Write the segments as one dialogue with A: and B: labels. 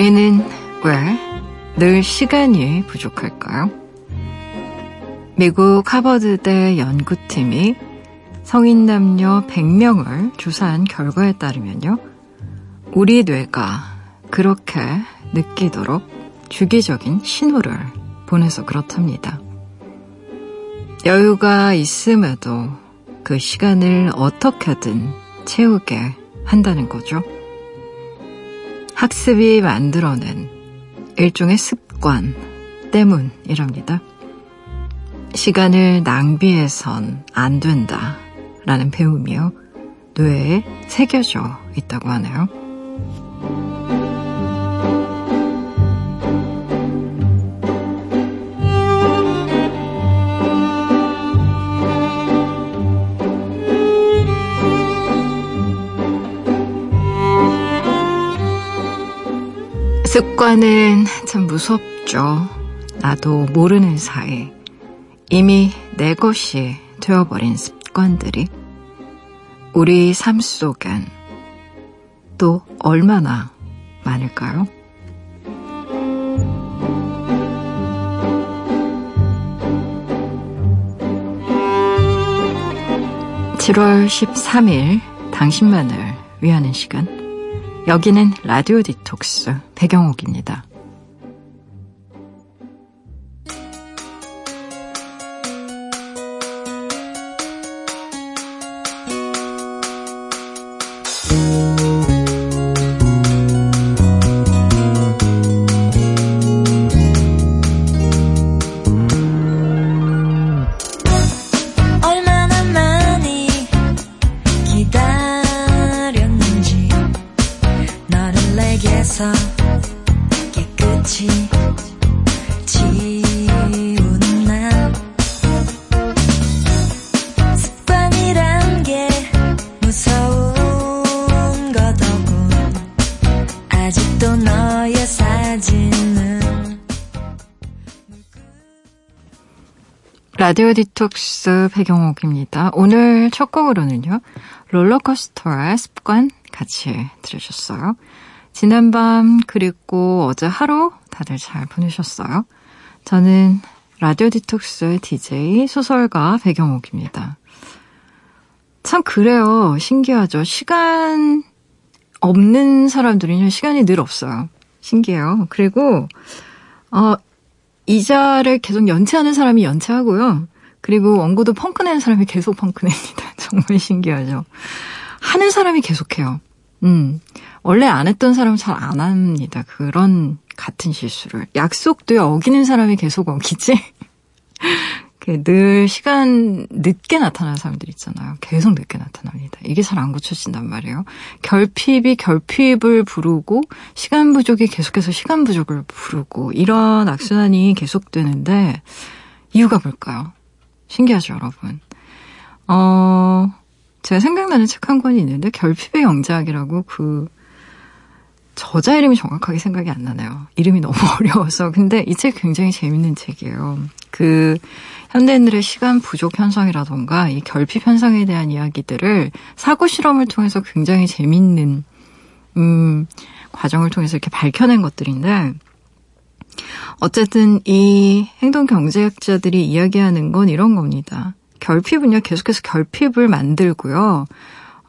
A: 우리는 왜 늘 시간이 부족할까요? 미국 하버드대 연구팀이 성인 남녀 100명을 조사한 결과에 따르면요. 우리 뇌가 그렇게 느끼도록 주기적인 신호를 보내서 그렇답니다. 여유가 있음에도 그 시간을 어떻게든 채우게 한다는 거죠. 학습이 만들어낸 일종의 습관 때문이랍니다. 시간을 낭비해선 안 된다 라는 배움이요. 뇌에 새겨져 있다고 하네요. 습관은 참 무섭죠. 나도 모르는 사이 이미 내 것이 되어버린 습관들이 우리 삶 속엔 또 얼마나 많을까요? 7월 13일 당신만을 위하는 시간 여기는 라디오 디톡스 배경옥입니다. 라디오 디톡스 백영옥입니다. 오늘 첫 곡으로는요. 롤러코스터의 습관 같이 들으셨어요. 지난밤 그리고 어제 하루 다들 잘 보내셨어요. 저는 라디오 디톡스의 DJ 소설가 백영옥입니다. 참 그래요. 신기하죠. 시간 없는 사람들은요. 시간이 늘 없어요. 신기해요. 그리고 어 이자를 계속 연체하는 사람이 연체하고요. 그리고 원고도 펑크 내는 사람이 계속 펑크 냅니다. 정말 신기하죠. 하는 사람이 계속해요. 음. 원래 안 했던 사람 은 잘 안 합니다. 그런 같은 실수를. 약속도 어기는 사람이 계속 어기지? 늘 시간 늦게 나타나는 사람들 있잖아요. 계속 늦게 나타납니다. 이게 잘 안 고쳐진단 말이에요. 결핍이 결핍을 부르고 시간 부족이 계속해서 시간 부족을 부르고 이런 악순환이 계속되는데 이유가 뭘까요? 신기하죠, 여러분. 어, 제가 생각나는 책 한 권이 있는데 결핍의 영작이라고 그 저자 이름이 정확하게 생각이 안 나네요. 이름이 너무 어려워서. 근데 이 책 굉장히 재밌는 책이에요. 그 현대인들의 시간 부족 현상이라던가 이 결핍 현상에 대한 이야기들을 사고 실험을 통해서 굉장히 재밌는 음, 과정을 통해서 이렇게 밝혀낸 것들인데 어쨌든 이 행동 경제학자들이 이야기하는 건 이런 겁니다. 결핍은요 계속해서 결핍을 만들고요.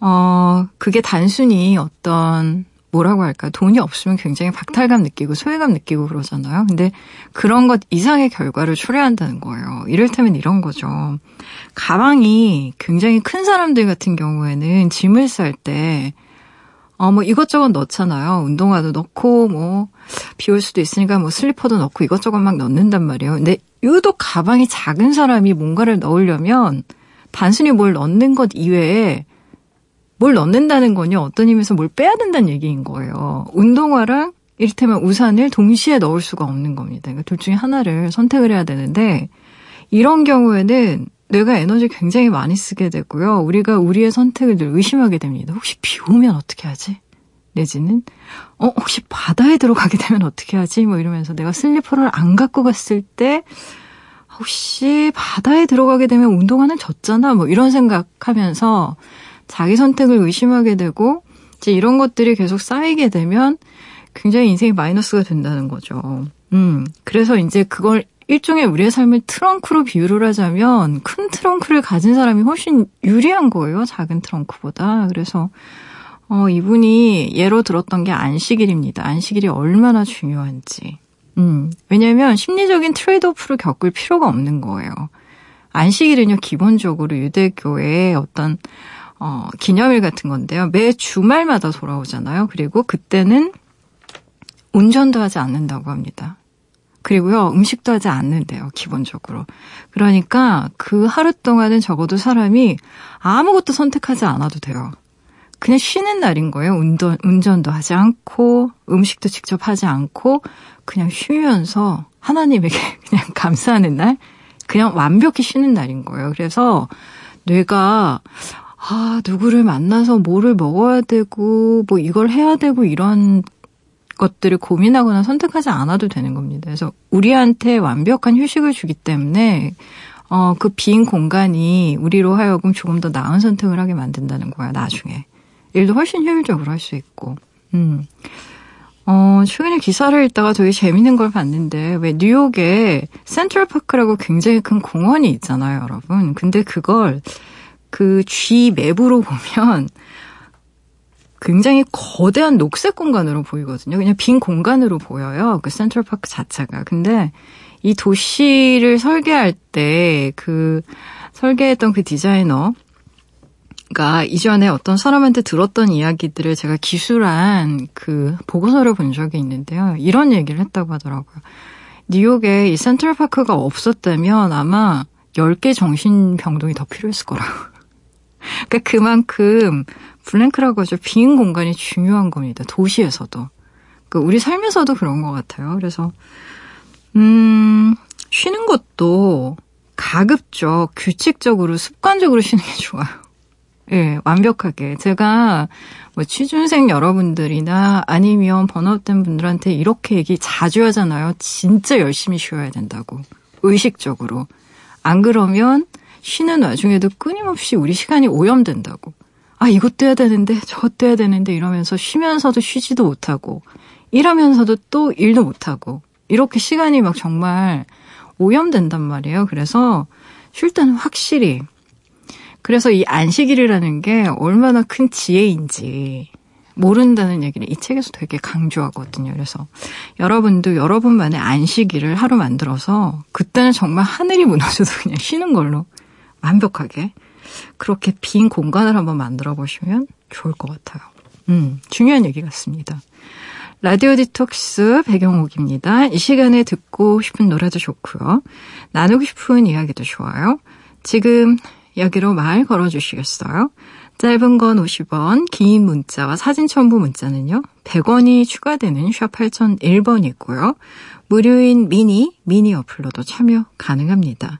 A: 어, 그게 단순히 어떤 뭐라고 할까 돈이 없으면 굉장히 박탈감 느끼고 소외감 느끼고 그러잖아요. 근데 그런 것 이상의 결과를 초래한다는 거예요. 이를테면 이런 거죠. 가방이 굉장히 큰 사람들 같은 경우에는 짐을 쌀 때 어, 뭐 이것저것 넣잖아요. 운동화도 넣고, 뭐, 비 올 수도 있으니까 뭐 슬리퍼도 넣고 이것저것 막 넣는단 말이에요. 근데 유독 가방이 작은 사람이 뭔가를 넣으려면 단순히 뭘 넣는 것 이외에 뭘 넣는다는 건요, 어떤 의미에서 뭘 빼야 된다는 얘기인 거예요. 운동화랑 이를테면 우산을 동시에 넣을 수가 없는 겁니다. 그러니까 둘 중에 하나를 선택을 해야 되는데, 이런 경우에는 뇌가 에너지 굉장히 많이 쓰게 되고요. 우리가 우리의 선택을 늘 의심하게 됩니다. 혹시 비 오면 어떻게 하지? 내지는, 어, 혹시 바다에 들어가게 되면 어떻게 하지? 뭐 이러면서 내가 슬리퍼를 안 갖고 갔을 때, 혹시 바다에 들어가게 되면 운동화는 졌잖아? 뭐 이런 생각하면서 자기 선택을 의심하게 되고 이제 이런 것들이 계속 쌓이게 되면 굉장히 인생이 마이너스가 된다는 거죠. 음, 그래서 이제 그걸 일종의 우리의 삶을 트렁크로 비유를 하자면 큰 트렁크를 가진 사람이 훨씬 유리한 거예요. 작은 트렁크보다. 그래서 어, 이분이 예로 들었던 게 안식일입니다. 안식일이 얼마나 중요한지. 음, 왜냐면 심리적인 트레이드오프를 겪을 필요가 없는 거예요. 안식일은요, 기본적으로 유대교의 어떤, 어, 기념일 같은 건데요. 매 주말마다 돌아오잖아요. 그리고 그때는 운전도 하지 않는다고 합니다. 그리고요, 음식도 하지 않는데요, 기본적으로. 그러니까 그 하루 동안은 적어도 사람이 아무것도 선택하지 않아도 돼요. 그냥 쉬는 날인 거예요. 운전, 운전도 하지 않고, 음식도 직접 하지 않고, 그냥 쉬면서 하나님에게 그냥 감사하는 날? 그냥 완벽히 쉬는 날인 거예요. 그래서 뇌가, 아, 누구를 만나서 뭐를 먹어야 되고, 뭐 이걸 해야 되고, 이런 것들을 고민하거나 선택하지 않아도 되는 겁니다. 그래서 우리한테 완벽한 휴식을 주기 때문에 어, 그 빈 공간이 우리로 하여금 조금 더 나은 선택을 하게 만든다는 거야, 나중에. 일도 훨씬 효율적으로 할 수 있고. 음. 어, 최근에 기사를 읽다가 되게 재밌는 걸 봤는데, 왜 뉴욕에 센트럴파크라고 굉장히 큰 공원이 있잖아요, 여러분. 근데 그걸 그 G 맵으로 보면 굉장히 거대한 녹색 공간으로 보이거든요. 그냥 빈 공간으로 보여요. 그 센트럴파크 자체가. 근데 이 도시를 설계할 때 그 설계했던 그 디자이너 가 이전에 어떤 사람한테 들었던 이야기들을 제가 기술한 그 보고서를 본 적이 있는데요. 이런 얘기를 했다고 하더라고요. 뉴욕에 이 센트럴파크가 없었다면 아마 10개 정신병동이 더 필요했을 거라고. 그러니까 그만큼 블랭크라고 하죠. 빈 공간이 중요한 겁니다. 도시에서도. 그 우리 삶에서도 그런 것 같아요. 그래서 음 쉬는 것도 가급적 규칙적으로 습관적으로 쉬는 게 좋아요. 예, 완벽하게. 제가 뭐 취준생 여러분들이나 아니면 번아웃된 분들한테 이렇게 얘기 자주 하잖아요. 진짜 열심히 쉬어야 된다고. 의식적으로. 안 그러면 쉬는 와중에도 끊임없이 우리 시간이 오염된다고. 아, 이것도 해야 되는데, 저것도 해야 되는데 이러면서 쉬면서도 쉬지도 못하고, 일하면서도 또 일도 못하고, 이렇게 시간이 막 정말 오염된단 말이에요. 그래서 쉴 때는 확실히 그래서 이 안식일이라는 게 얼마나 큰 지혜인지 모른다는 얘기를 이 책에서 되게 강조하거든요. 그래서 여러분도 여러분만의 안식일을 하루 만들어서 그때는 정말 하늘이 무너져도 그냥 쉬는 걸로 완벽하게 그렇게 빈 공간을 한번 만들어 보시면 좋을 것 같아요. 음, 중요한 얘기 같습니다. 라디오 디톡스 배경옥입니다. 이 시간에 듣고 싶은 노래도 좋고요. 나누고 싶은 이야기도 좋아요. 지금 여기로 말 걸어주시겠어요? 짧은 건 50원, 긴 문자와 사진 첨부 문자는요. 100원이 추가되는 샵 8001번이고요. 무료인 미니, 미니 어플로도 참여 가능합니다.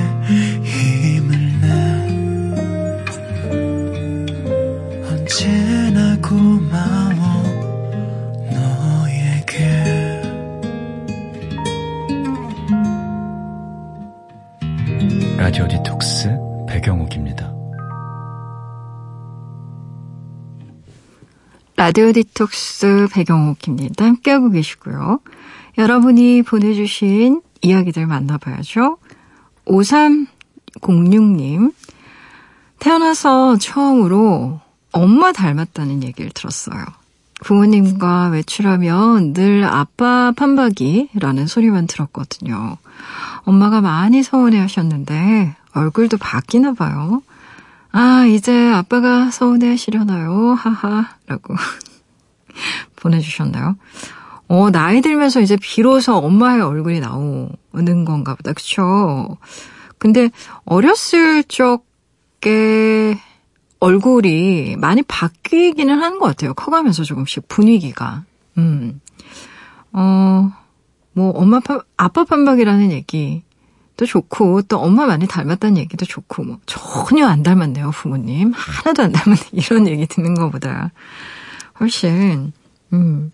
A: 라디오 디톡스 배경옥입니다. 라디오 디톡스 배경옥입니다. 함께하고 계시고요. 여러분이 보내주신 이야기들 만나봐야죠. 5306님, 태어나서 처음으로 엄마 닮았다는 얘기를 들었어요. 부모님과 외출하면 늘 아빠 판박이라는 소리만 들었거든요. 엄마가 많이 서운해 하셨는데 얼굴도 바뀌나 봐요. 아, 이제 아빠가 서운해 하시려나요? 하하. 라고 보내주셨나요? 어, 나이 들면서 이제 비로소 엄마의 얼굴이 나오는 건가 보다. 그쵸? 근데 어렸을 적에 얼굴이 많이 바뀌기는 하는 것 같아요. 커가면서 조금씩 분위기가. 음. 어, 뭐 엄마 파, 아빠 판박이라는 얘기 도 좋고 또 엄마 많이 닮았다는 얘기도 좋고 뭐 전혀 안 닮았네요 부모님 하나도 안 닮았네 이런 얘기 듣는 것보다 훨씬 음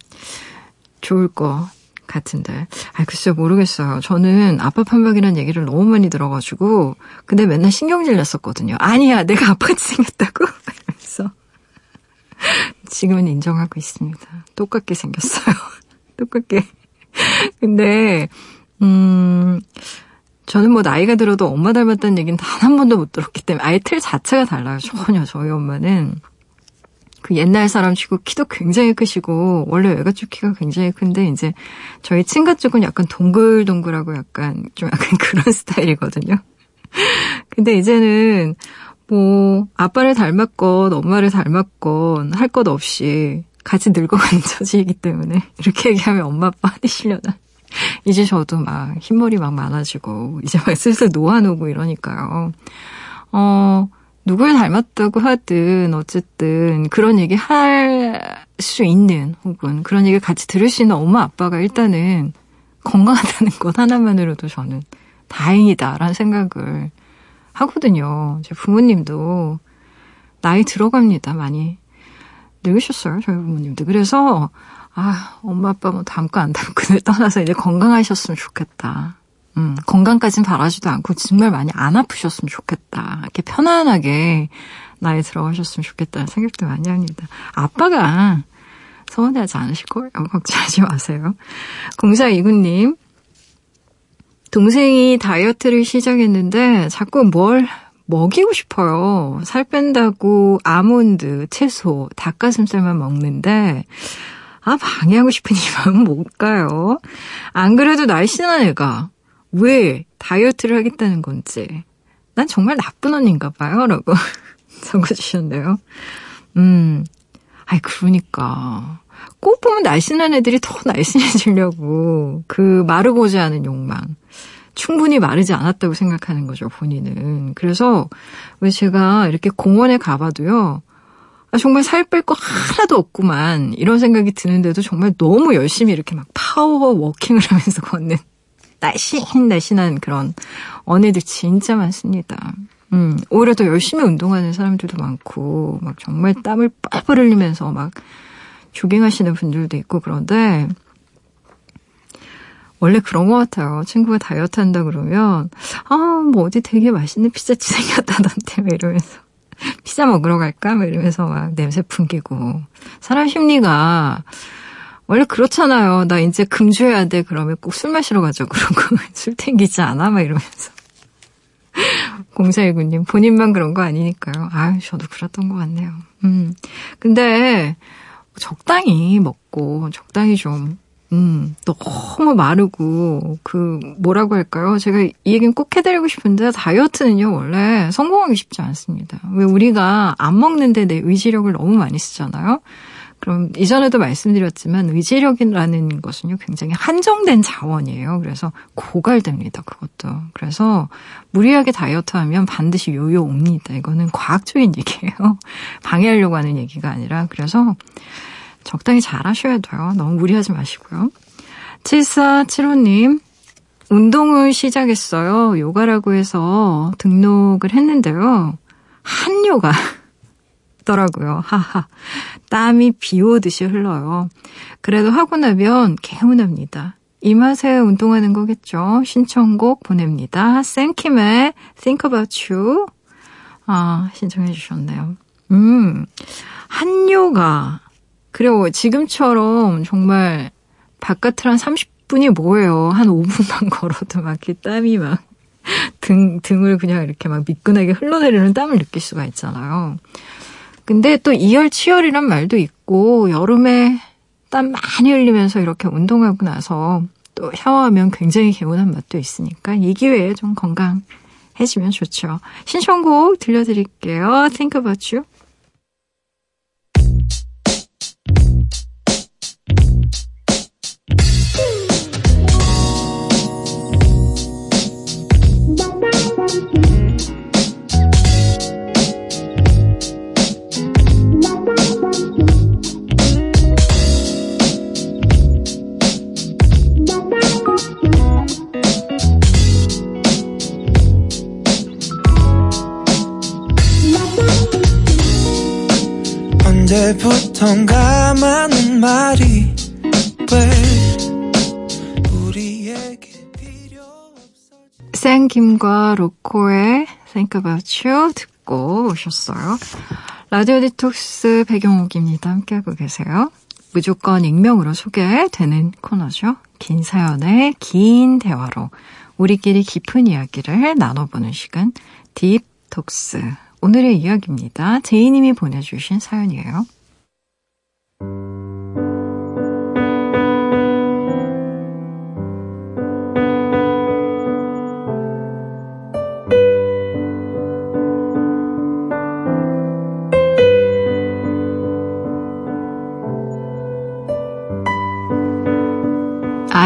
A: 좋을 것 같은데. 아, 글쎄요, 모르겠어요. 저는 아빠 판박이라는 얘기를 너무 많이 들어가지고, 근데 맨날 신경질 냈었거든요. 아니야, 내가 아빠같이 생겼다고? 이러면서. 지금은 인정하고 있습니다. 똑같게 생겼어요. 똑같게. 근데, 음, 저는 뭐 나이가 들어도 엄마 닮았다는 얘기는 단 한 번도 못 들었기 때문에 아예 틀 자체가 달라요. 전혀 저희 엄마는. 그 옛날 사람 치고 키도 굉장히 크시고 원래 외가쪽 키가 굉장히 큰데 이제 저희 친가 쪽은 약간 동글동글하고 약간 좀 약간 그런 스타일이거든요. 근데 이제는 뭐 아빠를 닮았건 엄마를 닮았건 할 것 없이 같이 늙어가는 처지이기 때문에 이렇게 얘기하면 엄마 아빠 화내시려나. 이제 저도 막 흰머리 막 많아지고 이제 막 슬슬 노안오고 이러니까요. 어 누굴 닮았다고 하든 어쨌든 그런 얘기 할 수 있는 혹은 그런 얘기 같이 들을 수 있는 엄마 아빠가 일단은 건강하다는 것 하나만으로도 저는 다행이다라는 생각을 하거든요. 제 부모님도 나이 들어갑니다. 많이 늙으셨어요. 저희 부모님도. 그래서 아 엄마 아빠 뭐 닮고 안 닮고를 떠나서 이제 건강하셨으면 좋겠다. 음, 건강까진 바라지도 않고 정말 많이 안 아프셨으면 좋겠다. 이렇게 편안하게 나이 들어가셨으면 좋겠다는 생각도 많이 합니다. 아빠가 서운해하지 않으실 거예요. 걱정하지 마세요. 공사 이구님, 동생이 다이어트를 시작했는데 자꾸 뭘 먹이고 싶어요. 살 뺀다고 아몬드, 채소, 닭가슴살만 먹는데 아 방해하고 싶은 이 마음은 뭘까요? 안 그래도 날씬한 애가 왜 다이어트를 하겠다는 건지. 난 정말 나쁜 언니인가 봐요. 라고 적어주셨네요. 음, 아이, 그러니까. 꼭 보면 날씬한 애들이 더 날씬해지려고 그 마르고자 하는 욕망. 충분히 마르지 않았다고 생각하는 거죠, 본인은. 그래서 왜 제가 이렇게 공원에 가봐도요, 아, 정말 살 뺄 거 하나도 없구만, 이런 생각이 드는데도 정말 너무 열심히 이렇게 막 파워 워킹을 하면서 걷는 날씬 날씬한 그런 언니들 진짜 많습니다. 음, 오히려 더 열심히 운동하는 사람들도 많고, 막 정말 땀을 뻘뻘 흘리면서 막 조깅하시는 분들도 있고 그런데, 원래 그런 것 같아요. 친구가 다이어트 한다 그러면, 아, 뭐 어디 되게 맛있는 피자집 생겼다던데, 막 이러면서. 피자 먹으러 갈까? 막 이러면서 막 냄새 풍기고. 사람 심리가 원래 그렇잖아요. 나 이제 금주해야 돼. 그러면 꼭 술 마시러 가죠. 그러고 술 땡기지 않아? 막 이러면서. 공사일구님, 본인만 그런 거 아니니까요. 아유, 저도 그랬던 것 같네요. 음. 근데, 적당히 먹고, 적당히 좀, 음, 너무 마르고, 그, 뭐라고 할까요? 제가 이 얘기는 꼭 해드리고 싶은데, 다이어트는요, 원래 성공하기 쉽지 않습니다. 왜 우리가 안 먹는데 내 의지력을 너무 많이 쓰잖아요? 그럼 이전에도 말씀드렸지만 의지력이라는 것은요 굉장히 한정된 자원이에요. 그래서 고갈됩니다. 그것도. 그래서 무리하게 다이어트하면 반드시 요요 옵니다. 이거는 과학적인 얘기예요. 방해하려고 하는 얘기가 아니라 그래서 적당히 잘 하셔야 돼요. 너무 무리하지 마시고요. 7475님 운동을 시작했어요. 요가라고 해서 등록을 했는데요. 한 요가 더라고요. 하하. 땀이 비 오듯이 흘러요. 그래도 하고 나면 개운합니다. 이 맛에 운동하는 거겠죠. 신청곡 보냅니다. 생킴의 Think About You. 아, 신청해 주셨네요. 음, 한요가. 그리고 지금처럼 정말 바깥을 한 30분이 뭐예요. 한 5분만 걸어도 막 이렇게 땀이 막 등, 등을 그냥 이렇게 막 미끈하게 흘러내리는 땀을 느낄 수가 있잖아요. 근데 또 이열치열이란 말도 있고 여름에 땀 많이 흘리면서 이렇게 운동하고 나서 또 샤워하면 굉장히 개운한 맛도 있으니까 이 기회에 좀 건강해지면 좋죠. 신청곡 들려드릴게요. Think about you. 동감하는 말이 샘김과 로꼬의 Think About You 듣고 오셨어요. 라디오 디톡스 백영옥입니다. 함께하고 계세요. 무조건 익명으로 소개되는 코너죠. 긴 사연의 긴 대화로 우리끼리 깊은 이야기를 나눠보는 시간 딥톡스 오늘의 이야기입니다. 제이님이 보내주신 사연이에요.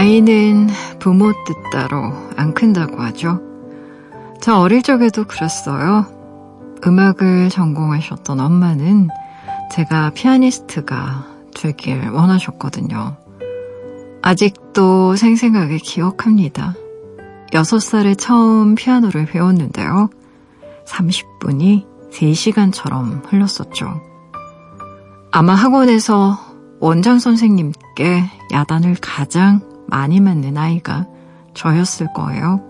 A: 아이는 부모 뜻 따로 안 큰다고 하죠. 저 어릴 적에도 그랬어요. 음악을 전공하셨던 엄마는 제가 피아니스트가 되길 원하셨거든요. 아직도 생생하게 기억합니다. 6살에 처음 피아노를 배웠는데요. 30분이 3시간처럼 흘렀었죠. 아마 학원에서 원장 선생님께 야단을 가장 많이 맞는 아이가 저였을 거예요.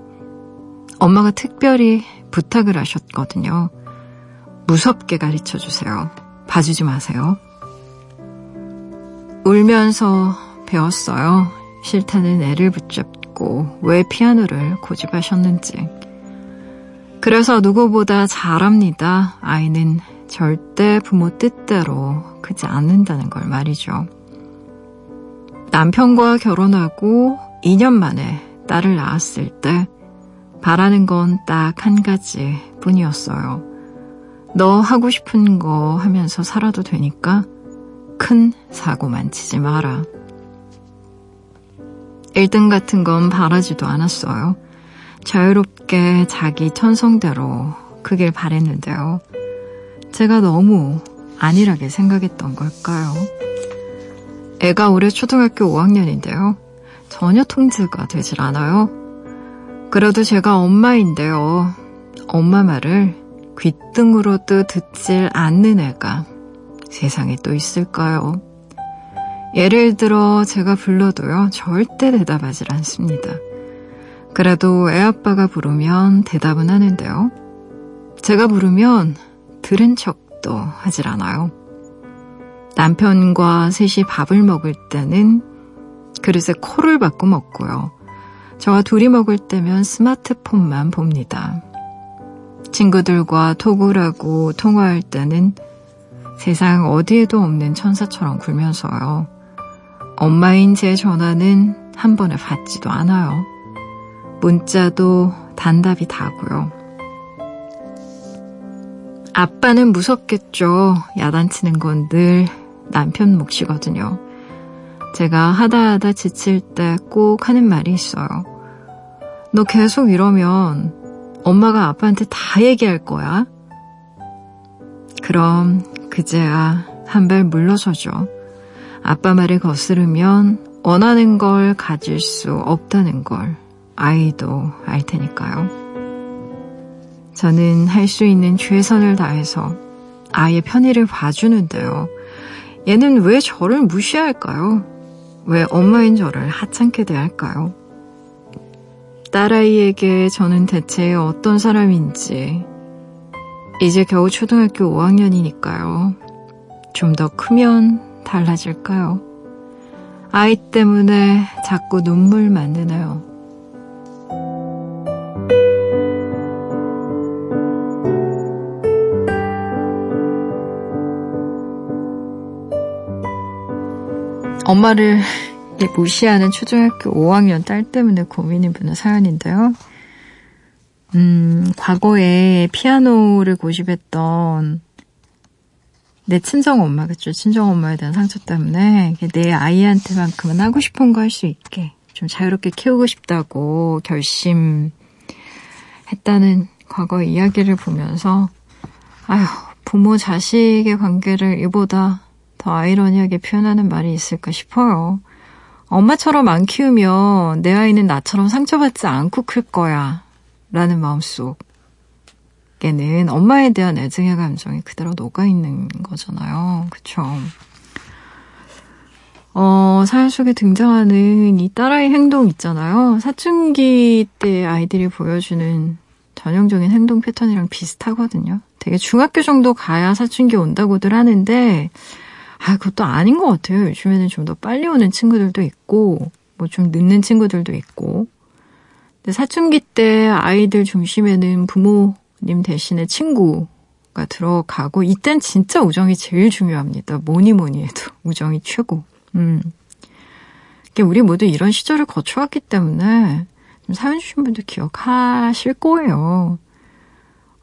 A: 엄마가 특별히 부탁을 하셨거든요. 무섭게 가르쳐 주세요. 봐주지 마세요. 울면서 배웠어요. 싫다는 애를 붙잡고 왜 피아노를 고집하셨는지. 그래서 누구보다 잘합니다. 아이는 절대 부모 뜻대로 크지 않는다는 걸 말이죠. 남편과 결혼하고 2년 만에 딸을 낳았을 때 바라는 건 딱 한 가지 뿐이었어요. 너 하고 싶은 거 하면서 살아도 되니까 큰 사고만 치지 마라. 1등 같은 건 바라지도 않았어요. 자유롭게 자기 천성대로 그길 바랬는데요. 제가 너무 안일하게 생각했던 걸까요? 애가 올해 초등학교 5학년인데요. 전혀 통제가 되질 않아요. 그래도 제가 엄마인데요. 엄마 말을 귓등으로도 듣질 않는 애가 세상에 또 있을까요? 예를 들어 제가 불러도요, 절대 대답하질 않습니다. 그래도 애 아빠가 부르면 대답은 하는데요. 제가 부르면 들은 척도 하질 않아요. 남편과 셋이 밥을 먹을 때는 그릇에 코를 박고 먹고요. 저와 둘이 먹을 때면 스마트폰만 봅니다. 친구들과 톡을 하고 통화할 때는 세상 어디에도 없는 천사처럼 굴면서요. 엄마인 제 전화는 한 번에 받지도 않아요. 문자도 단답이 다고요. 아빠는 무섭겠죠. 야단치는 건 늘 남편 몫이거든요. 제가 하다 하다 지칠 때 꼭 하는 말이 있어요. 너 계속 이러면 엄마가 아빠한테 다 얘기할 거야. 그럼 그제야 한 발 물러서죠. 아빠 말을 거스르면 원하는 걸 가질 수 없다는 걸 아이도 알 테니까요. 저는 할 수 있는 최선을 다해서 아이의 편의를 봐주는데요. 얘는 왜 저를 무시할까요? 왜 엄마인 저를 하찮게 대할까요? 딸아이에게 저는 대체 어떤 사람인지 이제 겨우 초등학교 5학년이니까요. 좀 더 크면 달라질까요? 아이 때문에 자꾸 눈물 만드네요. 엄마를 무시하는 초등학교 5학년 딸 때문에 고민이 부는 사연인데요. 음, 과거에 피아노를 고집했던 내 친정 엄마, 그쵸? 친정 엄마에 대한 상처 때문에 내 아이한테만큼은 하고 싶은 거 할 수 있게 좀 자유롭게 키우고 싶다고 결심했다는 과거 이야기를 보면서 아휴, 부모 자식의 관계를 이보다 더 아이러니하게 표현하는 말이 있을까 싶어요. 엄마처럼 안 키우면 내 아이는 나처럼 상처받지 않고 클 거야. 라는 마음속에는 엄마에 대한 애증의 감정이 그대로 녹아있는 거잖아요. 그쵸? 어, 사연 속에 등장하는 이 딸아이 행동 있잖아요. 사춘기 때 아이들이 보여주는 전형적인 행동 패턴이랑 비슷하거든요. 되게 중학교 정도 가야 사춘기 온다고들 하는데, 아, 그것도 아닌 것 같아요. 요즘에는 좀 더 빨리 오는 친구들도 있고, 뭐 좀 늦는 친구들도 있고. 근데 사춘기 때 아이들 중심에는 부모님 대신에 친구가 들어가고, 이땐 진짜 우정이 제일 중요합니다. 뭐니 뭐니 해도 우정이 최고. 음. 우리 모두 이런 시절을 거쳐왔기 때문에 좀 사연 주신 분들 기억하실 거예요.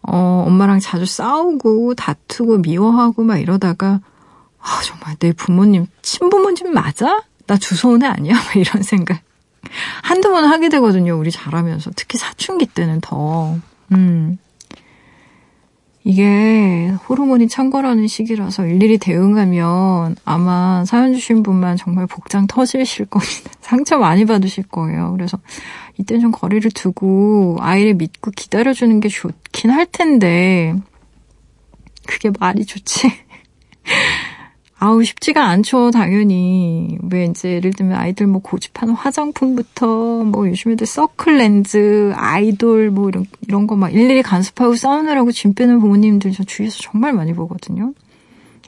A: 어, 엄마랑 자주 싸우고 다투고 미워하고 막 이러다가 아, 정말 내 부모님 친부모님 맞아? 나 주소은애 아니야? 막 이런 생각 한두 번 하게 되거든요. 우리 자라면서 특히 사춘기 때는 더. 음. 이게 호르몬이 창궐하는 시기라서 일일이 대응하면 아마 사연 주신 분만 정말 복장 터지실 겁니다. 상처 많이 받으실 거예요. 그래서 이때 좀 거리를 두고 아이를 믿고 기다려주는 게 좋긴 할 텐데 그게 말이 좋지. 아우 쉽지가 않죠 당연히 왜 이제 예를 들면 아이들 뭐 고집하는 화장품부터 뭐 요즘 애들 서클 렌즈 아이돌 뭐 이런 이런 거 막 일일이 간섭하고 싸우느라고 짐 빼는 부모님들 저 주위에서 정말 많이 보거든요.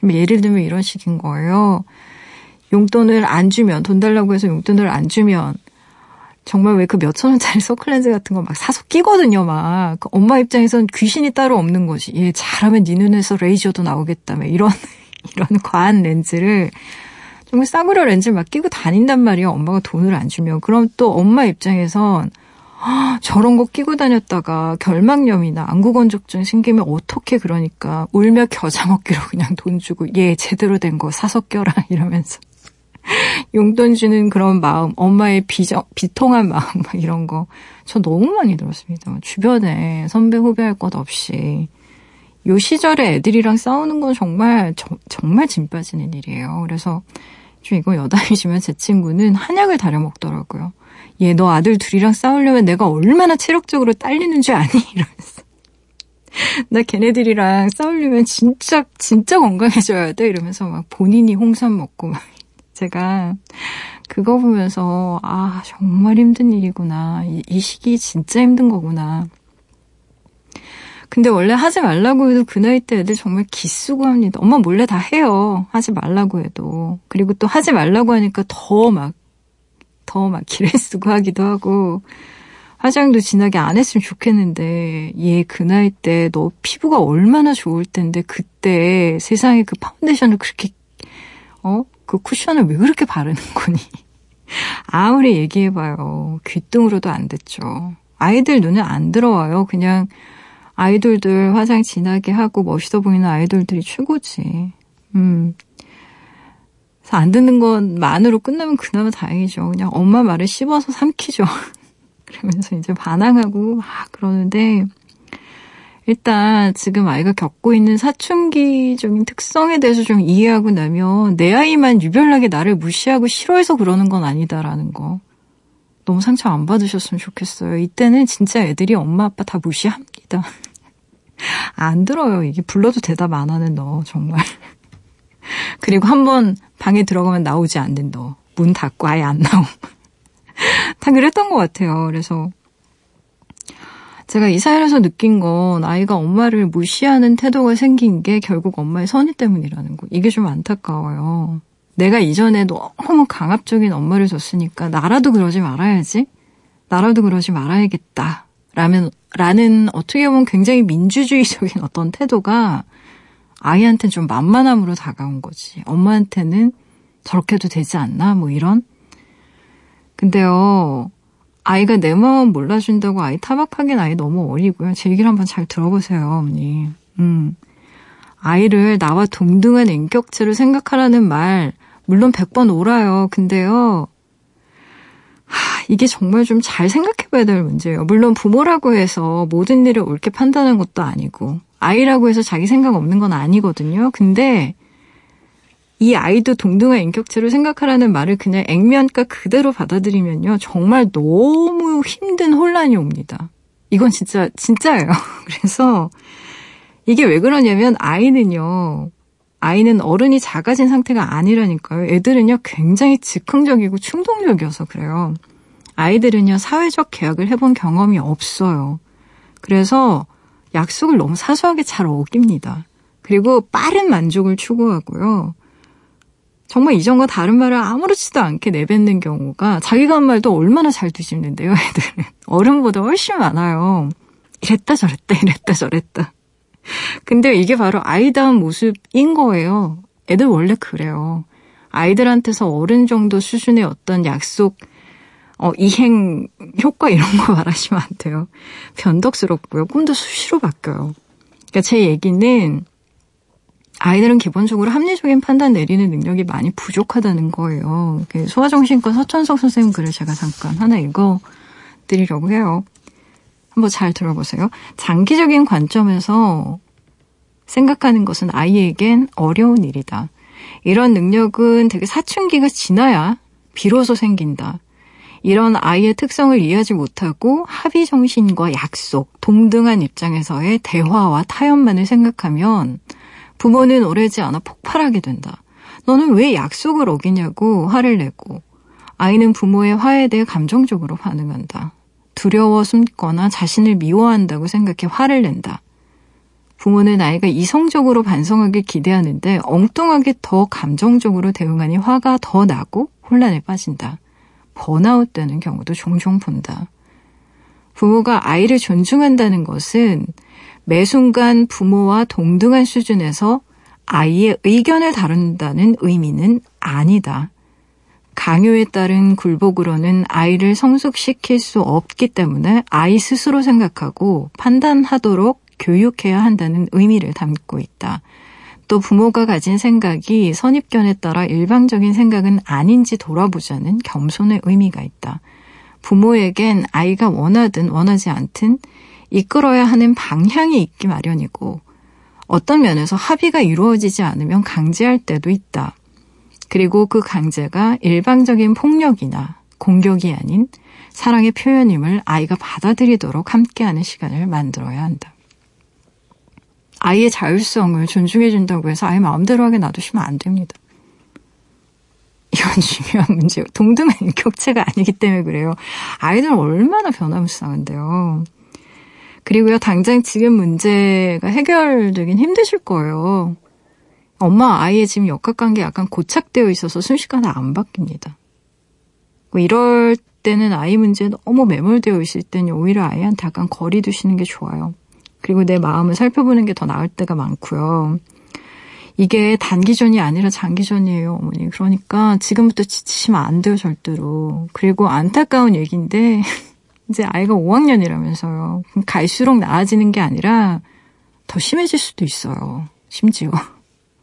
A: 예를 들면 이런 식인 거예요. 용돈을 안 주면 돈 달라고 해서 용돈을 안 주면 정말 왜 그 몇천 원짜리 서클렌즈 같은 거 막 사서 끼거든요, 막. 그 엄마 입장에선 귀신이 따로 없는 거지. 얘 잘하면 네 눈에서 레이저도 나오겠다며. 이런 이런 과한 렌즈를 정말 싸구려 렌즈를 막 끼고 다닌단 말이에요. 엄마가 돈을 안 주면. 그럼 또 엄마 입장에선 아, 저런 거 끼고 다녔다가 결막염이나 안구건조증 생기면 어떻게 그러니까 울며 겨자 먹기로 그냥 돈 주고 얘 제대로 된 거 사서 껴라 이러면서 용돈 주는 그런 마음, 엄마의 비정, 비통한 마음 막 이런 거 저 너무 많이 들었습니다. 주변에 선배 후배 할 것 없이 요 시절에 애들이랑 싸우는 건 정말 저, 정말 진 빠지는 일이에요. 그래서 좀 이거 여담이지만 제 친구는 한약을 다려 먹더라고요. 얘 너 아들 둘이랑 싸우려면 내가 얼마나 체력적으로 딸리는 줄 아니? 이러면서. 나 걔네들이랑 싸우려면 진짜 진짜 건강해져야 돼 이러면서 막 본인이 홍삼 먹고 막 제가 그거 보면서 아 정말 힘든 일이구나 이, 이 시기 진짜 힘든 거구나 근데 원래 하지 말라고 해도 그 나이 때 애들 정말 기쓰고 합니다. 엄마 몰래 다 해요. 하지 말라고 해도. 그리고 또 하지 말라고 하니까 더 막, 더 막 기를 쓰고 하기도 하고. 화장도 진하게 안 했으면 좋겠는데, 얘 그 나이 때 너 피부가 얼마나 좋을 텐데, 그때 세상에 그 파운데이션을 그렇게, 어? 그 쿠션을 왜 그렇게 바르는 거니? 아무리 얘기해봐요. 귀등으로도 안 됐죠. 아이들 눈에 안 들어와요. 그냥 아이돌들 화장 진하게 하고 멋있어 보이는 아이돌들이 최고지. 음. 그래서 안 듣는 것만으로 끝나면 그나마 다행이죠. 그냥 엄마 말을 씹어서 삼키죠. 그러면서 이제 반항하고 막 그러는데, 일단 지금 아이가 겪고 있는 사춘기적인 특성에 대해서 좀 이해하고 나면 내 아이만 유별나게 나를 무시하고 싫어해서 그러는 건 아니다라는 거. 너무 상처 안 받으셨으면 좋겠어요. 이때는 진짜 애들이 엄마 아빠 다 무시합니다. 안 들어요. 이게 불러도 대답 안 하는 너, 정말. 그리고 한 번 방에 들어가면 나오지 않는 너. 문 닫고 아예 안 나옴. 다 그랬던 것 같아요. 그래서 제가 이 사연에서 느낀 건 아이가 엄마를 무시하는 태도가 생긴 게 결국 엄마의 선의 때문이라는 거. 이게 좀 안타까워요. 내가 이전에 너무 강압적인 엄마를 줬으니까 나라도 그러지 말아야지. 나라도 그러지 말아야겠다. 라면, 라는 어떻게 보면 굉장히 민주주의적인 어떤 태도가 아이한테는 좀 만만함으로 다가온 거지. 엄마한테는 저렇게 도 되지 않나? 뭐 이런. 근데요, 아이가 내 마음 몰라준다고 아이 타박하기는 아이 너무 어리고요. 제 얘기를 한번 잘 들어보세요, 어머니. 음. 아이를 나와 동등한 인격체로 생각하라는 말, 물론 100번 옳아요. 근데요, 하, 이게 정말 좀 잘 생각해 봐야 될 문제예요. 물론 부모라고 해서 모든 일을 옳게 판단하는 것도 아니고, 아이라고 해서 자기 생각 없는 건 아니거든요. 근데, 이 아이도 동등한 인격체로 생각하라는 말을 그냥 액면가 그대로 받아들이면요. 정말 너무 힘든 혼란이 옵니다. 이건 진짜, 진짜예요. 그래서, 이게 왜 그러냐면, 아이는요, 아이는 어른이 작아진 상태가 아니라니까요. 애들은요, 굉장히 즉흥적이고 충동적이어서 그래요. 아이들은요, 사회적 계약을 해본 경험이 없어요. 그래서 약속을 너무 사소하게 잘 어깁니다. 그리고 빠른 만족을 추구하고요. 정말 이전과 다른 말을 아무렇지도 않게 내뱉는 경우가 자기가 한 말도 얼마나 잘 뒤집는데요, 애들은. 어른보다 훨씬 많아요. 이랬다 저랬다 이랬다 저랬다. 근데 이게 바로 아이다운 모습인 거예요. 애들 원래 그래요. 아이들한테서 어른 정도 수준의 어떤 약속, 어, 이행 효과 이런 거 말하시면 안 돼요. 변덕스럽고요. 꿈도 수시로 바뀌어요. 그러니까 제 얘기는 아이들은 기본적으로 합리적인 판단 내리는 능력이 많이 부족하다는 거예요. 그 소아정신과 서천석 선생님 글을 제가 잠깐 하나 읽어 드리려고 해요. 한번 잘 들어보세요. 장기적인 관점에서 생각하는 것은 아이에겐 어려운 일이다. 이런 능력은 되게 사춘기가 지나야 비로소 생긴다. 이런 아이의 특성을 이해하지 못하고 합의 정신과 약속, 동등한 입장에서의 대화와 타협만을 생각하면 부모는 오래지 않아 폭발하게 된다. 너는 왜 약속을 어기냐고 화를 내고 아이는 부모의 화에 대해 감정적으로 반응한다. 두려워 숨거나 자신을 미워한다고 생각해 화를 낸다. 부모는 아이가 이성적으로 반성하길 기대하는데 엉뚱하게 더 감정적으로 대응하니 화가 더 나고 혼란에 빠진다. 번아웃 되는 경우도 종종 본다. 부모가 아이를 존중한다는 것은 매 순간 부모와 동등한 수준에서 아이의 의견을 다룬다는 의미는 아니다. 강요에 따른 굴복으로는 아이를 성숙시킬 수 없기 때문에 아이 스스로 생각하고 판단하도록 교육해야 한다는 의미를 담고 있다. 또 부모가 가진 생각이 선입견에 따라 일방적인 생각은 아닌지 돌아보자는 겸손의 의미가 있다. 부모에겐 아이가 원하든 원하지 않든 이끌어야 하는 방향이 있기 마련이고 어떤 면에서 합의가 이루어지지 않으면 강제할 때도 있다. 그리고 그 강제가 일방적인 폭력이나 공격이 아닌 사랑의 표현임을 아이가 받아들이도록 함께하는 시간을 만들어야 한다. 아이의 자율성을 존중해준다고 해서 아이 마음대로 하게 놔두시면 안 됩니다. 이건 중요한 문제예요. 동등한 격체가 아니기 때문에 그래요. 아이들은 얼마나 변화무쌍한데요. 그리고요, 당장 지금 문제가 해결되긴 힘드실 거예요. 엄마 아이의 지금 역학관계 약간 고착되어 있어서 순식간에 안 바뀝니다. 뭐 이럴 때는 아이 문제에 너무 매몰되어 있을 때는 오히려 아이한테 약간 거리 두시는 게 좋아요. 그리고 내 마음을 살펴보는 게 더 나을 때가 많고요. 이게 단기전이 아니라 장기전이에요, 어머니. 그러니까 지금부터 지치시면 안 돼요, 절대로. 그리고 안타까운 얘기인데 이제 아이가 5학년이라면서요. 갈수록 나아지는 게 아니라 더 심해질 수도 있어요. 심지어.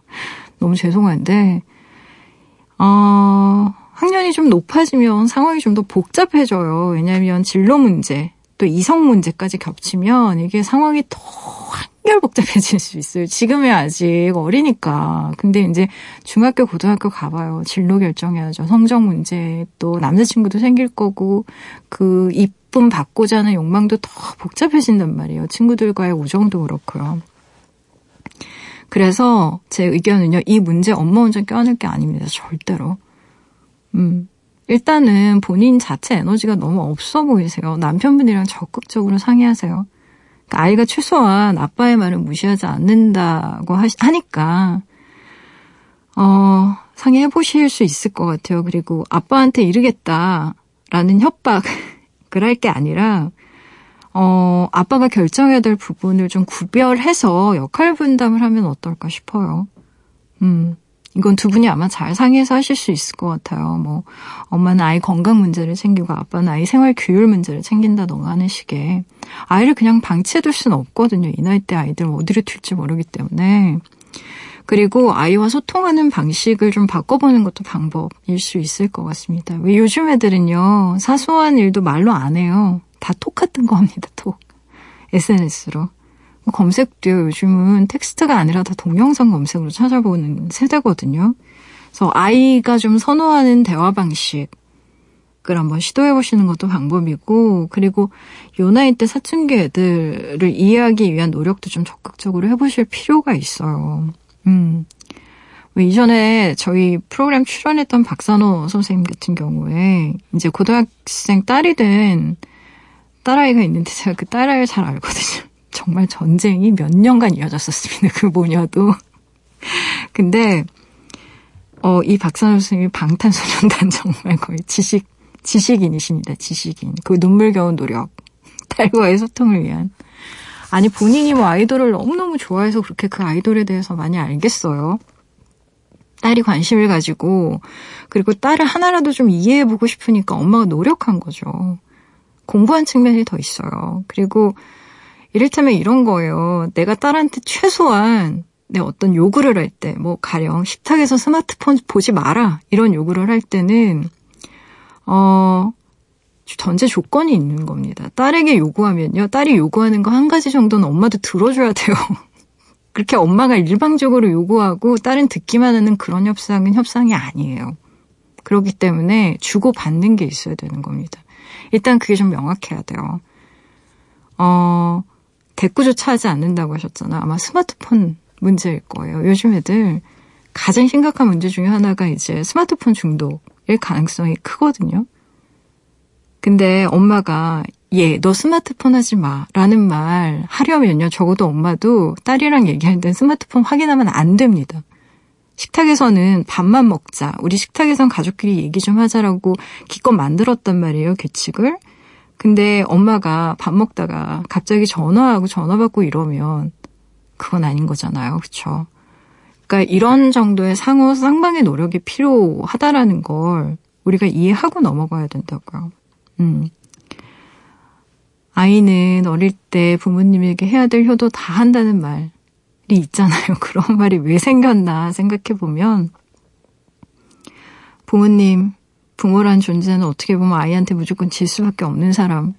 A: 너무 죄송한데, 어, 학년이 좀 높아지면 상황이 좀 더 복잡해져요. 왜냐하면 진로 문제, 또 이성 문제까지 겹치면 이게 상황이 더 한결 복잡해질 수 있어요. 지금이 아직 어리니까. 근데 이제 중학교, 고등학교 가봐요. 진로 결정해야죠. 성적 문제, 또 남자친구도 생길 거고, 그 이쁨 받고자 하는 욕망도 더 복잡해진단 말이에요. 친구들과의 우정도 그렇고요. 그래서 제 의견은요, 이 문제 엄마 혼자 껴안을 게 아닙니다. 절대로. 음. 일단은 본인 자체 에너지가 너무 없어 보이세요. 남편분이랑 적극적으로 상의하세요. 그러니까 아이가 최소한 아빠의 말을 무시하지 않는다고 하니까 어, 상의해 보실 수 있을 것 같아요. 그리고 아빠한테 이르겠다라는 협박을 할 게 아니라 어, 아빠가 결정해야 될 부분을 좀 구별해서 역할 분담을 하면 어떨까 싶어요. 음. 이건 두 분이 아마 잘 상의해서 하실 수 있을 것 같아요. 뭐, 엄마는 아이 건강 문제를 챙기고 아빠는 아이 생활 규율 문제를 챙긴다던가 하는 식의. 아이를 그냥 방치해둘 수는 없거든요. 이 나이 때 아이들 어디를 둘지 모르기 때문에. 그리고 아이와 소통하는 방식을 좀 바꿔보는 것도 방법일 수 있을 것 같습니다. 왜 요즘 애들은요, 사소한 일도 말로 안 해요. 다톡 같은 거 합니다, 톡. SNS로. 뭐 검색도요, 요즘은 텍스트가 아니라 다 동영상 검색으로 찾아보는 세대거든요. 그래서 아이가 좀 선호하는 대화 방식을 한번 시도해 보시는 것도 방법이고, 그리고 요 나이 때 사춘기 애들을 이해하기 위한 노력도 좀 적극적으로 해보실 필요가 있어요. 음. 이전에 저희 프로그램 출연했던 박산호 선생님 같은 경우에 이제 고등학생 딸이 된 딸아이가 있는데 제가 그 딸아이를 잘 알거든요. 정말 전쟁이 몇 년간 이어졌었습니다. 그 모녀도. 근데 어, 이 박산호 선생님이 방탄소년단 정말 거의 지식, 지식인이십니다. 지식인. 그 눈물겨운 노력. 딸과의 소통을 위한. 아니, 본인이 뭐 아이돌을 너무너무 좋아해서 그렇게 그 아이돌에 대해서 많이 알겠어요. 딸이 관심을 가지고, 그리고 딸을 하나라도 좀 이해해보고 싶으니까 엄마가 노력한 거죠. 공부한 측면이 더 있어요. 그리고 이를테면 이런 거예요. 내가 딸한테 최소한 내 어떤 요구를 할 때, 뭐, 가령 식탁에서 스마트폰 보지 마라. 이런 요구를 할 때는, 어, 전제 조건이 있는 겁니다. 딸에게 요구하면요. 딸이 요구하는 거 한 가지 정도는 엄마도 들어줘야 돼요. 그렇게 엄마가 일방적으로 요구하고 딸은 듣기만 하는 그런 협상은 협상이 아니에요. 그렇기 때문에 주고받는 게 있어야 되는 겁니다. 일단 그게 좀 명확해야 돼요. 어, 대꾸조차 하지 않는다고 하셨잖아. 아마 스마트폰 문제일 거예요. 요즘 애들 가장 심각한 문제 중에 하나가 이제 스마트폰 중독일 가능성이 크거든요. 근데 엄마가 얘, 너 스마트폰 하지 마. 라는 말 하려면요. 적어도 엄마도 딸이랑 얘기할 땐 스마트폰 확인하면 안 됩니다. 식탁에서는 밥만 먹자. 우리 식탁에선 가족끼리 얘기 좀 하자라고 기껏 만들었단 말이에요. 규칙을. 근데 엄마가 밥 먹다가 갑자기 전화하고 전화 받고 이러면 그건 아닌 거잖아요. 그렇죠? 그러니까 이런 정도의 상호 쌍방의 노력이 필요하다라는 걸 우리가 이해하고 넘어가야 된다고요. 음. 아이는 어릴 때 부모님에게 해야 될 효도 다 한다는 말이 있잖아요. 그런 말이 왜 생겼나 생각해 보면 부모님, 부모란 존재는 어떻게 보면 아이한테 무조건 질 수밖에 없는 사람이라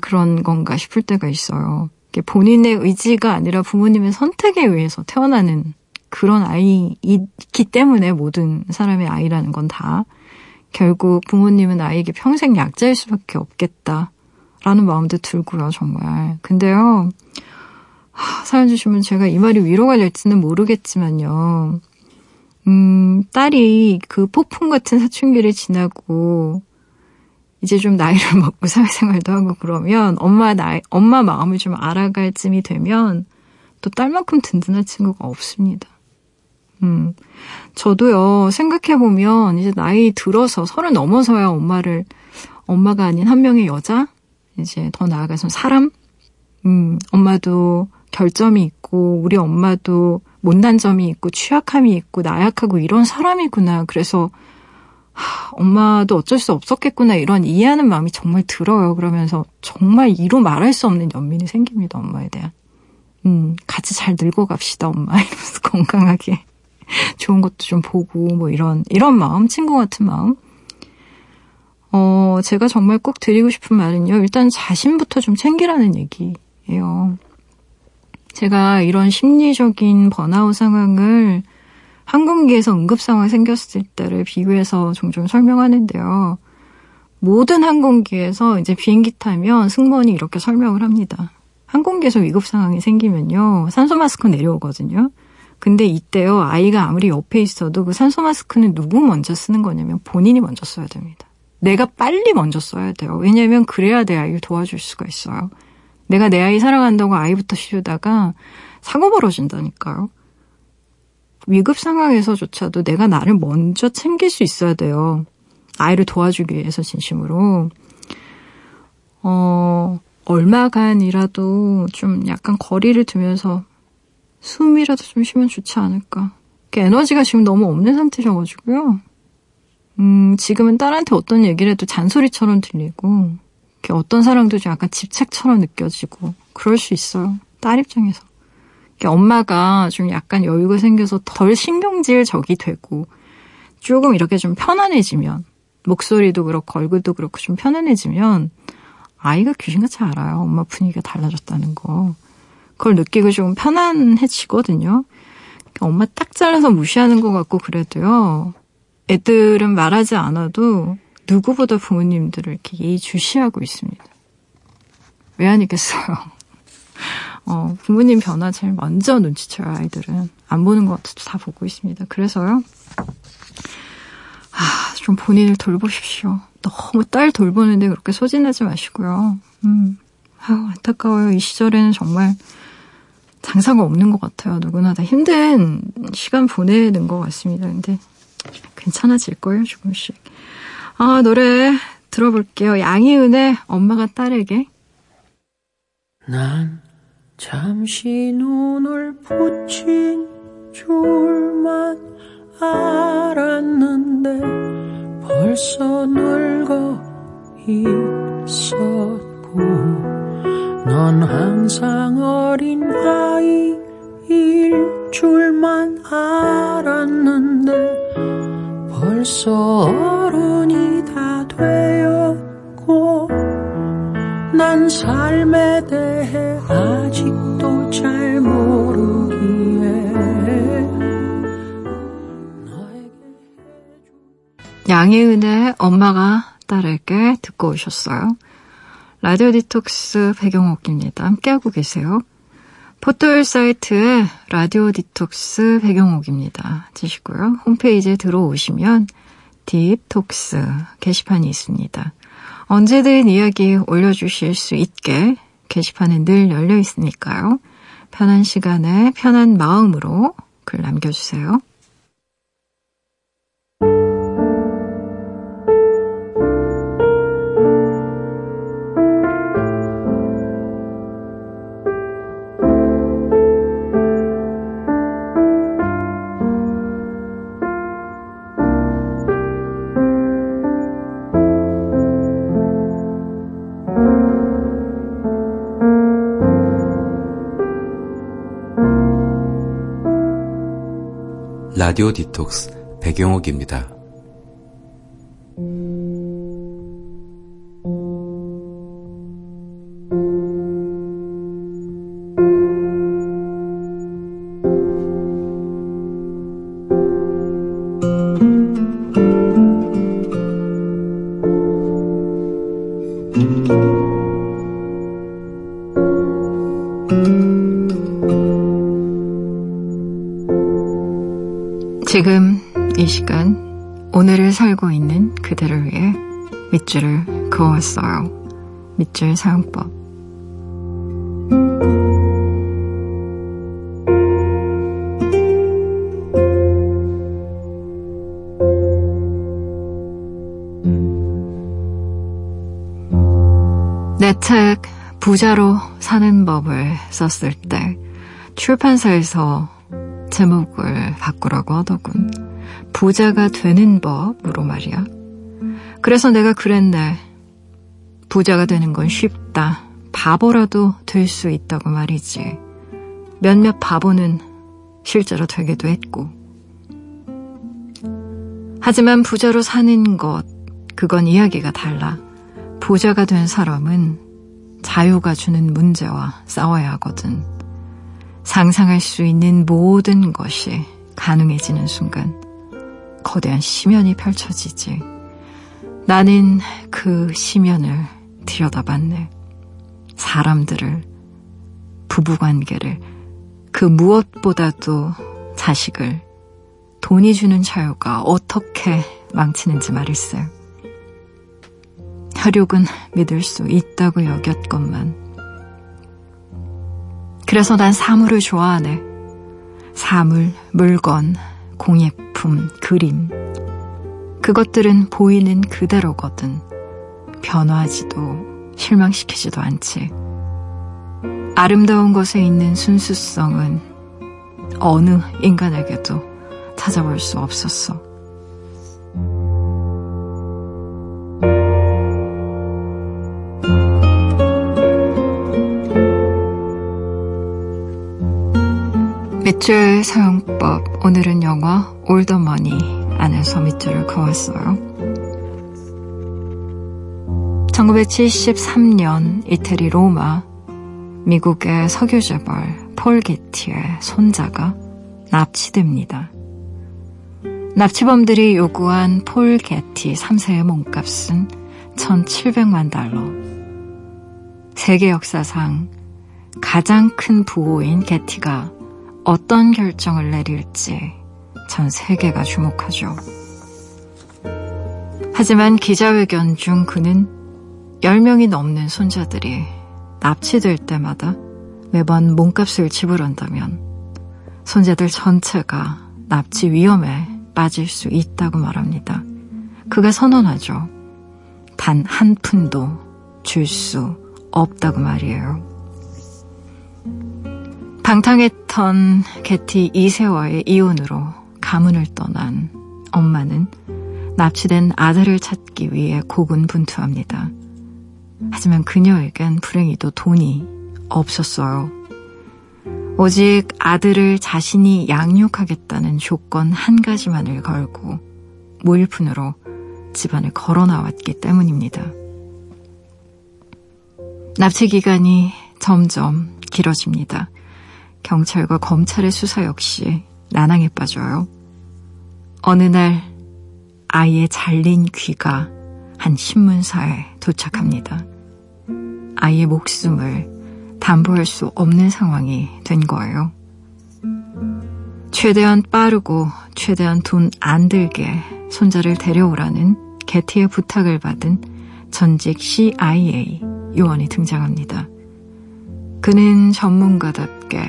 A: 그런 건가 싶을 때가 있어요. 본인의 의지가 아니라 부모님의 선택에 의해서 태어나는 그런 아이이기 때문에 모든 사람의 아이라는 건 다 결국 부모님은 아이에게 평생 약자일 수밖에 없겠다라는 마음도 들고요, 정말. 근데요, 사연 주시면 제가 이 말이 위로가 될지는 모르겠지만요. 음, 딸이 그 폭풍 같은 사춘기를 지나고 이제 좀 나이를 먹고 사회생활도 하고 그러면 엄마 나이, 엄마 마음을 좀 알아갈 쯤이 되면 또 딸만큼 든든한 친구가 없습니다. 음, 저도요, 생각해보면 이제 나이 들어서 서른 넘어서야 엄마를, 엄마가 아닌 한 명의 여자? 이제 더 나아가서 사람? 음, 엄마도 결점이 있고, 우리 엄마도 못난 점이 있고, 취약함이 있고, 나약하고 이런 사람이구나. 그래서 하, 엄마도 어쩔 수 없었겠구나 이런 이해하는 마음이 정말 들어요. 그러면서 정말 이로 말할 수 없는 연민이 생깁니다. 엄마에 대한. 음, 같이 잘 늙어갑시다, 엄마. 이러면서 건강하게. 좋은 것도 좀 보고, 뭐 이런, 이런 마음, 친구 같은 마음. 어, 제가 정말 꼭 드리고 싶은 말은요. 일단 자신부터 좀 챙기라는 얘기예요. 제가 이런 심리적인 번아웃 상황을 항공기에서 응급 상황 생겼을 때를 비교해서 종종 설명하는데요. 모든 항공기에서 이제 비행기 타면 승무원이 이렇게 설명을 합니다. 항공기에서 위급 상황이 생기면요. 산소 마스크 내려오거든요. 근데 이때요. 아이가 아무리 옆에 있어도 그 산소 마스크는 누구 먼저 쓰는 거냐면 본인이 먼저 써야 됩니다. 내가 빨리 먼저 써야 돼요. 왜냐면 그래야 내 아이를 도와줄 수가 있어요. 내가 내 아이 사랑한다고 아이부터 씌우다가 사고 벌어진다니까요. 위급 상황에서조차도 내가 나를 먼저 챙길 수 있어야 돼요. 아이를 도와주기 위해서 진심으로. 어, 얼마간이라도 좀 약간 거리를 두면서 숨이라도 좀 쉬면 좋지 않을까. 에너지가 지금 너무 없는 상태셔가지고요. 음, 지금은 딸한테 어떤 얘기를 해도 잔소리처럼 들리고, 어떤 사랑도 좀 약간 집착처럼 느껴지고, 그럴 수 있어요. 딸 입장에서. 엄마가 좀 약간 여유가 생겨서 덜 신경질 적이 되고 조금 이렇게 좀 편안해지면 목소리도 그렇고 얼굴도 그렇고 좀 편안해지면 아이가 귀신같이 알아요. 엄마 분위기가 달라졌다는 거. 그걸 느끼고 좀 편안해지거든요. 엄마 딱 잘라서 무시하는 것 같고 그래도요. 애들은 말하지 않아도 누구보다 부모님들을 이렇게 예의주시하고 있습니다. 왜 아니겠어요? 어, 부모님 변화 제일 먼저 눈치쳐요, 아이들은. 안 보는 것 같아도 다 보고 있습니다. 그래서요. 아, 좀 본인을 돌보십시오. 너무 딸 돌보는데 그렇게 소진하지 마시고요. 음, 아유, 안타까워요. 이 시절에는 정말 장사가 없는 것 같아요. 누구나 다 힘든 시간 보내는 것 같습니다. 근데 괜찮아질 거예요, 조금씩. 아, 노래 들어볼게요. 양희은의 엄마가 딸에게.
B: 난 잠시 눈을 붙인 줄만 알았는데 벌써 늙어 있었고 넌 항상 어린 아이일 줄만 알았는데 벌써 어른이 다 되었고 난 삶에 대해 아직도 잘 모르기에
A: 양희은의 엄마가 딸에게 듣고 오셨어요. 라디오 디톡스 백영옥입니다. 함께하고 계세요. 포털 사이트에 라디오 디톡스 백영옥입니다. 치시고요. 홈페이지에 들어오시면 딥톡스 게시판이 있습니다. 언제든 이야기 올려주실 수 있게 게시판은 늘 열려 있으니까요. 편한 시간에 편한 마음으로 글 남겨주세요.
C: 라디오 디톡스 배경옥입니다.
A: 밑줄 사용법. 내 책 부자로 사는 법을 썼을 때 출판사에서 제목을 바꾸라고 하더군. 부자가 되는 법으로 말이야. 그래서 내가 그랬네. 부자가 되는 건 쉽다. 바보라도 될 수 있다고 말이지. 몇몇 바보는 실제로 되기도 했고. 하지만 부자로 사는 것, 그건 이야기가 달라. 부자가 된 사람은 자유가 주는 문제와 싸워야 하거든. 상상할 수 있는 모든 것이 가능해지는 순간 거대한 심연이 펼쳐지지. 나는 그 심연을 들여다봤네. 사람들을, 부부관계를, 그 무엇보다도 자식을, 돈이 주는 자유가 어떻게 망치는지 말일세. 혈육은 믿을 수 있다고 여겼건만 그래서 난 사물을 좋아하네. 사물, 물건, 공예품, 그림. 그것들은 보이는 그대로거든. 변화하지도 실망시키지도 않지. 아름다운 것에 있는 순수성은 어느 인간에게도 찾아볼 수 없었어. 밑줄 사용법 오늘은 영화 올더머니 안에서 밑줄을 그었어요. 1973년 이태리 로마 미국의 석유재벌 폴 게티의 손자가 납치됩니다. 납치범들이 요구한 폴 게티 3세의 몸값은 1,700만 달러. 세계 역사상 가장 큰 부호인 게티가 어떤 결정을 내릴지 전 세계가 주목하죠. 하지만 기자회견 중 그는 10명이 넘는 손자들이 납치될 때마다 매번 몸값을 지불한다면 손자들 전체가 납치 위험에 빠질 수 있다고 말합니다. 그가 선언하죠. 단 한 푼도 줄 수 없다고 말이에요. 방탕했던 게티 이세와의 이혼으로 가문을 떠난 엄마는 납치된 아들을 찾기 위해 고군분투합니다. 하지만 그녀에겐 불행히도 돈이 없었어요. 오직 아들을 자신이 양육하겠다는 조건 한 가지만을 걸고 무일푼으로 집안을 걸어 나왔기 때문입니다. 납치 기간이 점점 길어집니다. 경찰과 검찰의 수사 역시 난항에 빠져요. 어느 날 아이의 잘린 귀가 한 신문사에 도착합니다. 아이의 목숨을 담보할 수 없는 상황이 된 거예요. 최대한 빠르고 최대한 돈 안 들게 손자를 데려오라는 게티의 부탁을 받은 전직 CIA 요원이 등장합니다. 그는 전문가답게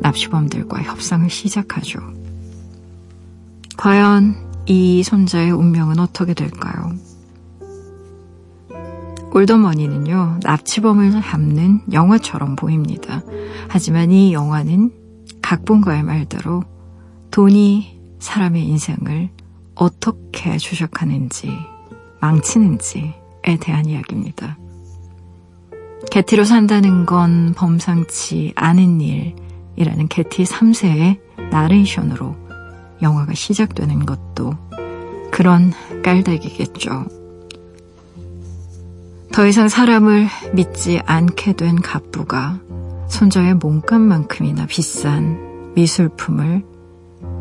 A: 납치범들과 협상을 시작하죠. 과연 이 손자의 운명은 어떻게 될까요? 올더머니는요, 납치범을 잡는 영화처럼 보입니다. 하지만 이 영화는 각본가의 말대로 돈이 사람의 인생을 어떻게 주식하는지, 망치는지에 대한 이야기입니다. 게티로 산다는 건 범상치 않은 일이라는 게티 3세의 나레이션으로 영화가 시작되는 것도 그런 깔닥이겠죠. 더 이상 사람을 믿지 않게 된 갑부가 손자의 몸값만큼이나 비싼 미술품을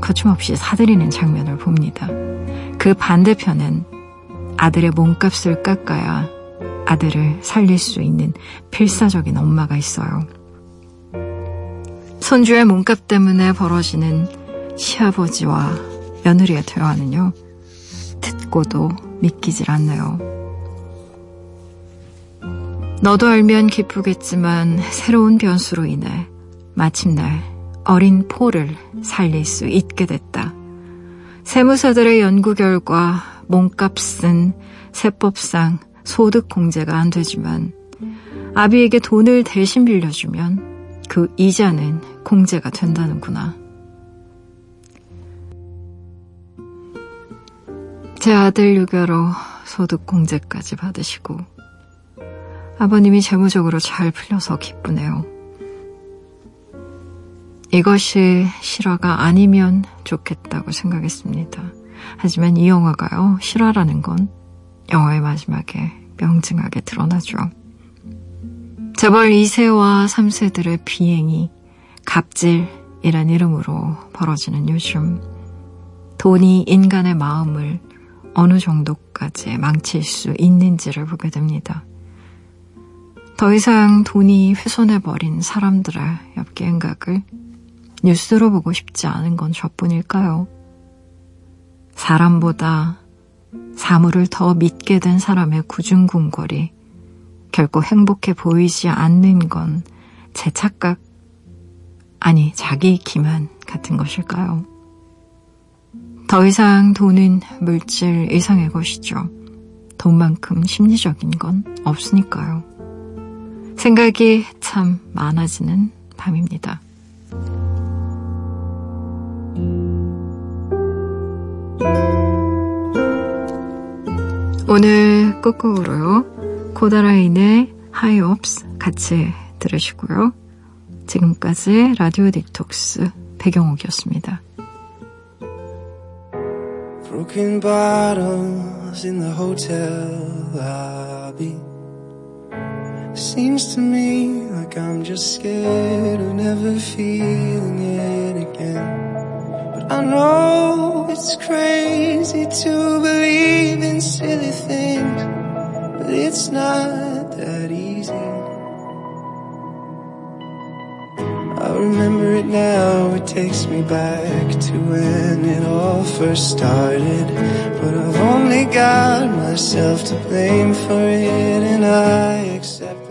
A: 거침없이 사들이는 장면을 봅니다. 그 반대편은 아들의 몸값을 깎아야 아들을 살릴 수 있는 필사적인 엄마가 있어요. 손주의 몸값 때문에 벌어지는 시아버지와 며느리의 대화는요, 듣고도 믿기질 않네요. 너도 알면 기쁘겠지만 새로운 변수로 인해 마침내 어린 포를 살릴 수 있게 됐다. 세무사들의 연구 결과 몸값은 세법상 소득 공제가 안 되지만 아비에게 돈을 대신 빌려주면 그 이자는 공제가 된다는구나. 제 아들 유교로 소득 공제까지 받으시고 아버님이 재무적으로 잘 풀려서 기쁘네요. 이것이 실화가 아니면 좋겠다고 생각했습니다. 하지만 이 영화가요, 실화라는 건 영화의 마지막에 명징하게 드러나죠. 재벌 2세와 3세들의 비행이 갑질이란 이름으로 벌어지는 요즘 돈이 인간의 마음을 어느 정도까지 망칠 수 있는지를 보게 됩니다. 더 이상 돈이 훼손해버린 사람들의 엽기행각을 뉴스로 보고 싶지 않은 건 저뿐일까요? 사람보다 사물을 더 믿게 된 사람의 구중궁궐이 결코 행복해 보이지 않는 건 제 착각, 아니, 자기 기만 같은 것일까요? 더 이상 돈은 물질 이상의 것이죠. 돈만큼 심리적인 건 없으니까요. 생각이 참 많아지는 밤입니다. 오늘 끝곡으로요. 코다라인의 하이옵스 같이 들으시고요. 지금까지 라디오 디톡스 배경옥이었습니다. Broken bottles in the hotel lobby Seems to me like I'm just scared of never feeling it again But I know it's crazy to believe in silly things, but it's not that easy.
D: I remember it now, it takes me back to when it all first started. But I've only got myself to blame for it, and I accept.